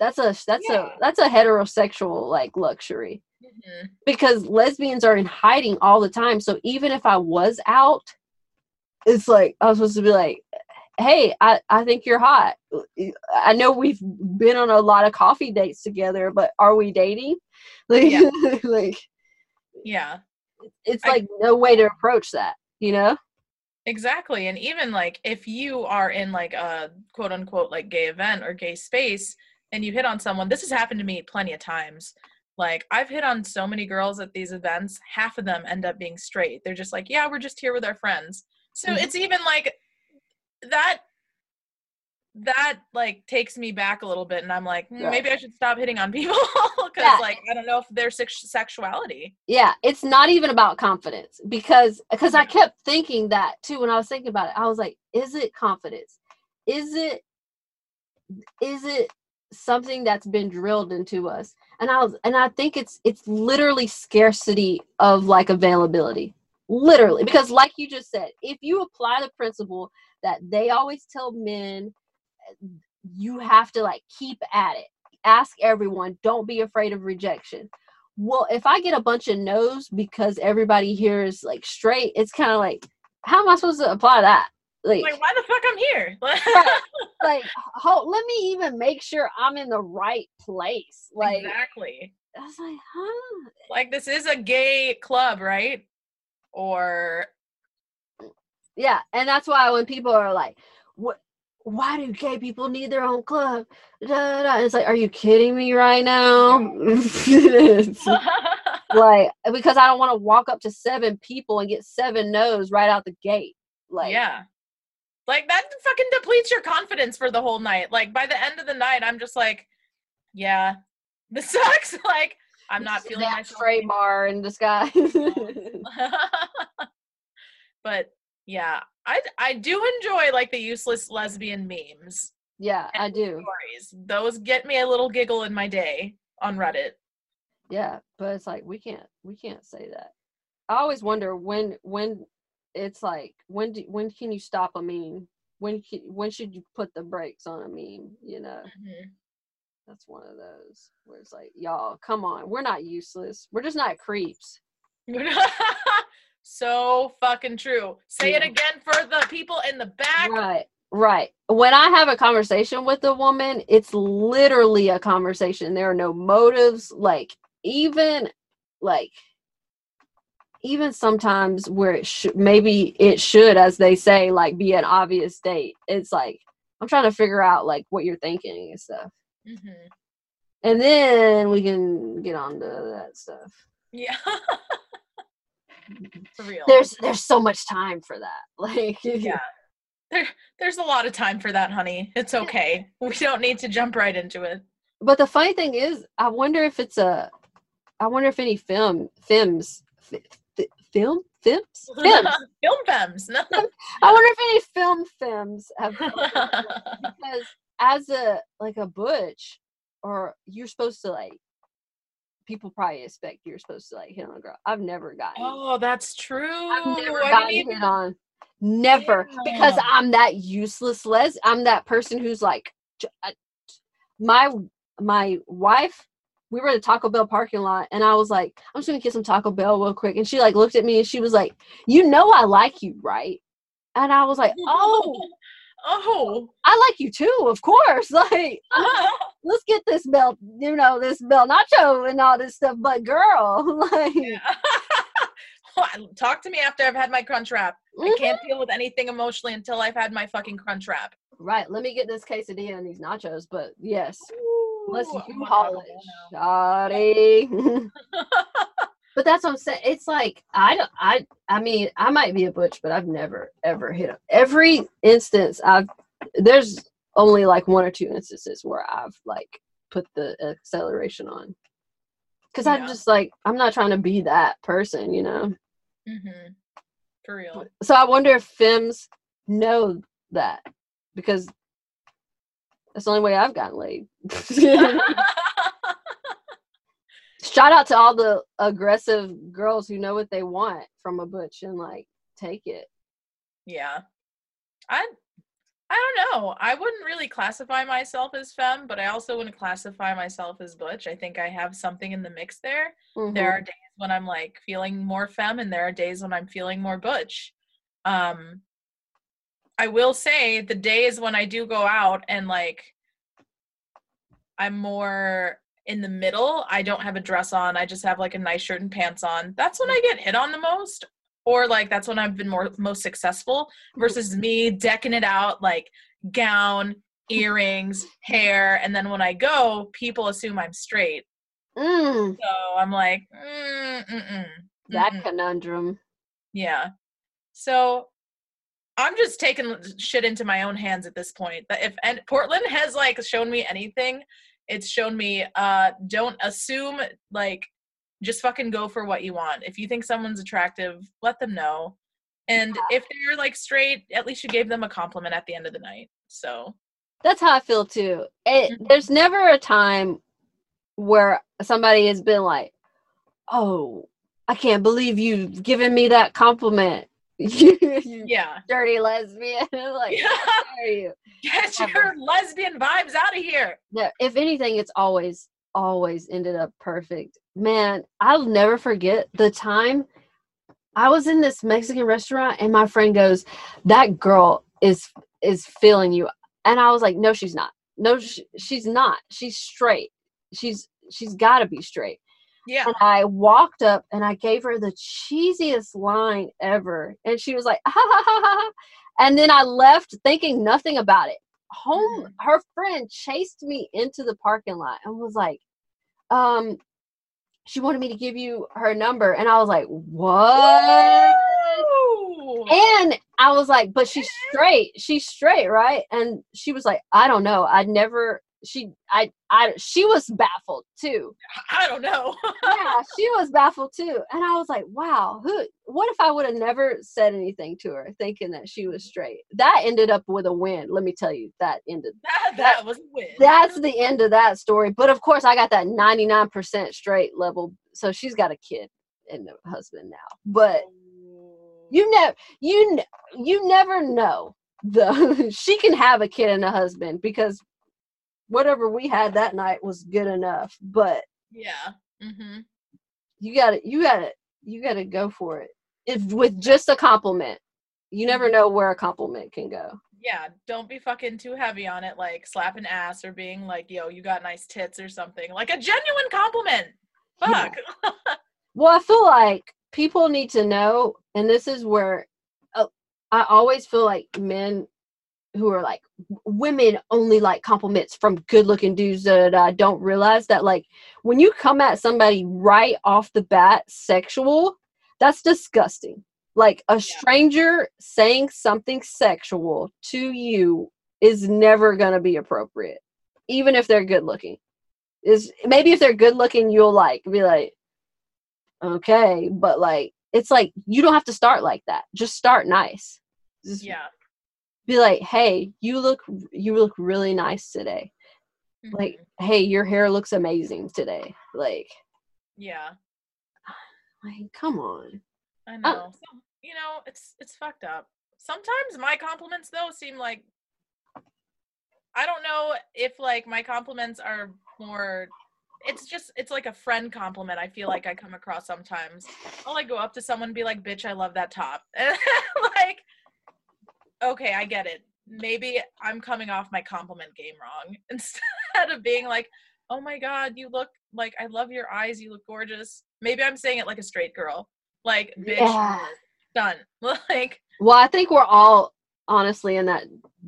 That's a that's
Yeah.
a that's a heterosexual like luxury
Mhm.
because lesbians are in hiding all the time. So even if I was out, it's like I was supposed to be like, "Hey, I I think you're hot. I know we've been on a lot of coffee dates together, but are we dating?" Like,
Yeah.
like
Yeah.
it's
I-
like no way to approach that, you know?
Exactly. And even like if you are in like a quote unquote like gay event or gay space and you hit on someone, this has happened to me plenty of times. Like I've hit on so many girls at these events, half of them end up being straight. They're just like, yeah, we're just here with our friends. So
Mhm.
it's even like that that like takes me back a little bit and I'm like, hmm,
Yeah.
maybe I should stop hitting on people because
Yeah.
like I don't know if their sex- sexuality.
yeah it's not even about confidence because because i kept thinking that too when i was thinking about it i was like is it confidence is it is it something that's been drilled into us and i was and i think it's it's literally scarcity of like availability literally because like you just said if you apply the principle that they always tell men you have to like keep at it. Ask everyone. Don't be afraid of rejection. Well if i get a bunch of no's because everybody here is like straight it's kind of like how am i supposed to apply that? Like
Like why the fuck I'm here?
like let me even make sure i'm in the right place. Like
exactly.
i was like huh?
Like this is a gay club, right? Or
yeah and that's why when people are like what why do gay people need their own club da, da, it's like are you kidding me right now like because i don't want to walk up to seven people and get seven no's right out the gate like
yeah. Like that fucking depletes your confidence for the whole night. Like by the end of the night, I'm just like, yeah, this sucks. like I'm not feeling
that
myself.
straight bar in disguise
but Yeah, I I do enjoy like the useless lesbian memes
Yeah, I do.
stories. Those get me a little giggle in my day on Reddit.
Yeah, but it's like we can't we can't say that. I always wonder when when it's like when do, when can you stop a meme? When can, when should you put the brakes on a meme? You know, mm-hmm. that's one of those where it's like, y'all, come on, we're not useless. We're just not creeps.
so fucking true. Say it again for the people in the back.
Right, right. When I have a conversation with a woman, it's literally a conversation. There are no motives. Like even like even sometimes where it should maybe it should, as they say, like be an obvious date. It's like I'm trying to figure out like what you're thinking and stuff,
Mhm.
and then we can get on to that stuff.
Yeah. for real.
There's there's so much time for that. Like
yeah. There, there's a lot of time for that, honey. It's okay. We don't need to jump right into it.
but the funny thing is, I wonder if it's a, I wonder if any film, films, fi- fi- film, films, films.
Film. No.
I wonder if any film films have because as a like a butch, or you're supposed to like, people probably expect you're supposed to like hit on a girl. I've never gotten.
oh, that's true.
I've never
I
gotten hit on. Never, because I'm that useless les. I'm that person who's like, I- uh, my my wife. We were at a Taco Bell parking lot, and I was like, I'm just gonna get some Taco Bell real quick. And she like looked at me, and she was like, "You know I like you, right?" And I was like, "Oh,
oh.
I like you too, of course. Like, let's get this bell, you know, this bell nacho and all this stuff. But girl, like,
Yeah. Talk to me after I've had my crunch wrap. I
mhm.
can't deal with anything emotionally until I've had my fucking crunch wrap.
right? Let me get this quesadilla and these nachos. But yes, Let's
Ooh,
you
I'm
haul it, Shawty. But that's what I'm saying. It's like I don't. I. I mean, I might be a butch, but I've never ever hit a Every instance, I've there's only like one or two instances where I've like put the acceleration on. Because I'm just like I'm not trying to be that person, you know.
hmm For real.
So I wonder if femmes know that because that's the only way I've gotten laid. Shout out to all the aggressive girls who know what they want from a butch and like take it.
yeah. I I don't know. I wouldn't really classify myself as femme, but I also wouldn't classify myself as butch. I think I have something in the mix there. There
Mhm.
are days when I'm like feeling more femme and there are days when I'm feeling more butch. Um I will say the days when I do go out and like I'm more in the middle, I don't have a dress on, I just have like a nice shirt and pants on. That's when I mm. get hit on the most or like that's when I've been more most successful versus me decking it out like gown, earrings, hair and then when I go, people assume I'm straight.
Mm,
So I'm like, mm, mm-mm,
that
mm-mm.
conundrum.
yeah. So I'm just taking shit into my own hands at this point. That if and Portland has like shown me anything, it's shown me uh don't assume like just fucking go for what you want. If you think someone's attractive, let them know. And if they're like straight, at least you gave them a compliment at the end of the night. So
That's how I feel too. It,
Mhm.
There's never a time where somebody has been like, "Oh, I can't believe you've given me that compliment." You you
yeah.
dirty lesbian. like,
Yeah.
how you?
Get
Ever.
your lesbian vibes out of here.
Yeah, if anything, it's always always ended up perfect. Man, I'll never forget the time I was in this Mexican restaurant and my friend goes, "That girl is is feeling you," and I was like, "No, she's not. No, sh- she's not. She's straight. She's she's got to be straight."
Yeah.
And I walked up and I gave her the cheesiest line ever, and she was like, "Ha ha ha ha," ha," and then I left thinking nothing about it. Home her friend chased me into the parking lot and was like um she wanted me to give you her number. And i was like what?
Woo!
and i was like but she's straight. She's straight right? And she was like i don't know. I'd never she I I she was baffled too.
I don't know.
yeah, she was baffled too. And I was like, wow, who what if I would have never said anything to her thinking that she was straight? That ended up with a win. Let me tell you, that ended
that, that was a win.
That's the end of that story. But of course I got that 99% straight level. So she's got a kid and a husband now. But you oh. never you ne- you never know the she can have a kid and a husband because whatever we had that night was good enough but
yeah mm-hmm.
you gotta you gotta you gotta go for it. If with just a compliment. You never know where a compliment can go.
Yeah don't be fucking too heavy on it like slapping ass or being like yo you got nice tits or something. Like a genuine compliment. Fuck.
Yeah. well i feel like people need to know and this is where uh, i always feel like men who are like women only like compliments from good looking dudes that I don't realize that like when you come at somebody right off the bat sexual, that's disgusting. Like a stranger saying something sexual to you is never gonna be appropriate, even if they're good looking. Is maybe if they're good looking, you'll like be like, okay, but like it's like you don't have to start like that. Just start nice. Just
yeah
be like, "Hey, you look you look really nice today." Mm-hmm. Like, "Hey, your hair looks amazing today." Like,
yeah.
Like, come on.
I know. Uh, so, you know, it's it's fucked up. Sometimes my compliments though seem like I don't know if like my compliments are more it's just it's like a friend compliment I feel like I come across sometimes. I'll like go up to someone and be like, bitch, I love that top. Like okay, I get it. Maybe I'm coming off my compliment game wrong instead of being like, oh my God, you look like I love your eyes. You look gorgeous. Maybe I'm saying it like a straight girl. Like, bitch, yeah. done. like,
well, I think we're all honestly in that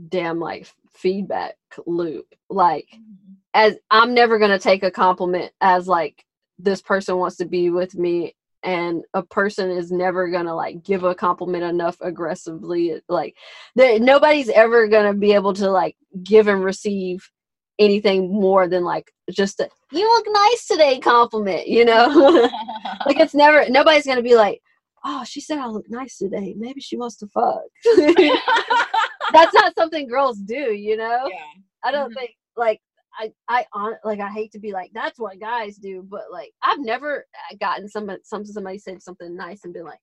damn like feedback loop. Like, mm-hmm. as I'm never going to take a compliment as like, this person wants to be with me and a person is never gonna like give a compliment enough aggressively like nobody's ever gonna be able to like give and receive anything more than like just a you look nice today compliment you know like it's never nobody's gonna be like oh she said i look nice today maybe she wants to fuck that's not something girls do you know
yeah.
i don't mm-hmm. think like I I on like I hate to be like that's what guys do, but like I've never uh, gotten some some somebody said something nice and been like,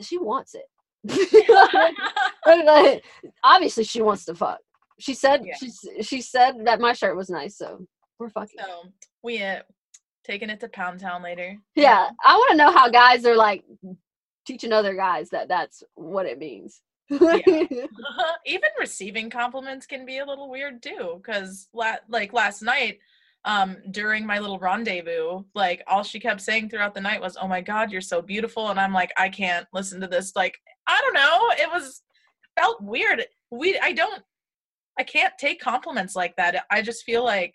she wants it. obviously, she wants to fuck. She said yeah. she she said that my shirt was nice, so we're fucking.
So we uh, taking it to Pound Town later.
Yeah, I want to know how guys are like teaching other guys that that's what it means.
Even receiving compliments can be a little weird too, because la- like last night, um, during my little rendezvous, like all she kept saying throughout the night was, "Oh my God, you're so beautiful," and I'm like, I can't listen to this. Like, I don't know, it was felt weird. We, I don't, I can't take compliments like that. I just feel like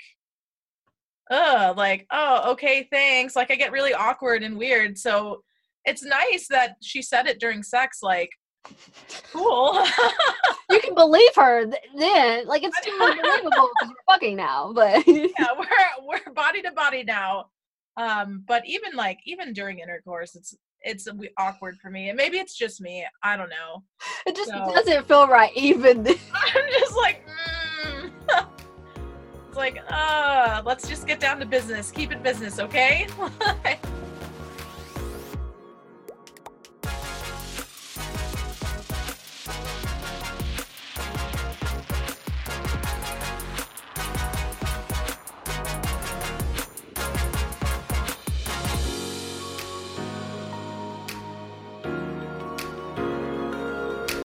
uh like oh okay thanks like i get really awkward and weird so it's nice that she said it during sex like cool.
you can believe her then. Like it's too unbelievable because we're fucking now. But
yeah, we're we're body to body now. Um, but even like even during intercourse, it's it's awkward for me. And maybe it's just me. I don't know.
It just so, doesn't feel right. Even
I'm just like. Mm. it's like, uh, let's just get down to business. Keep it business, okay?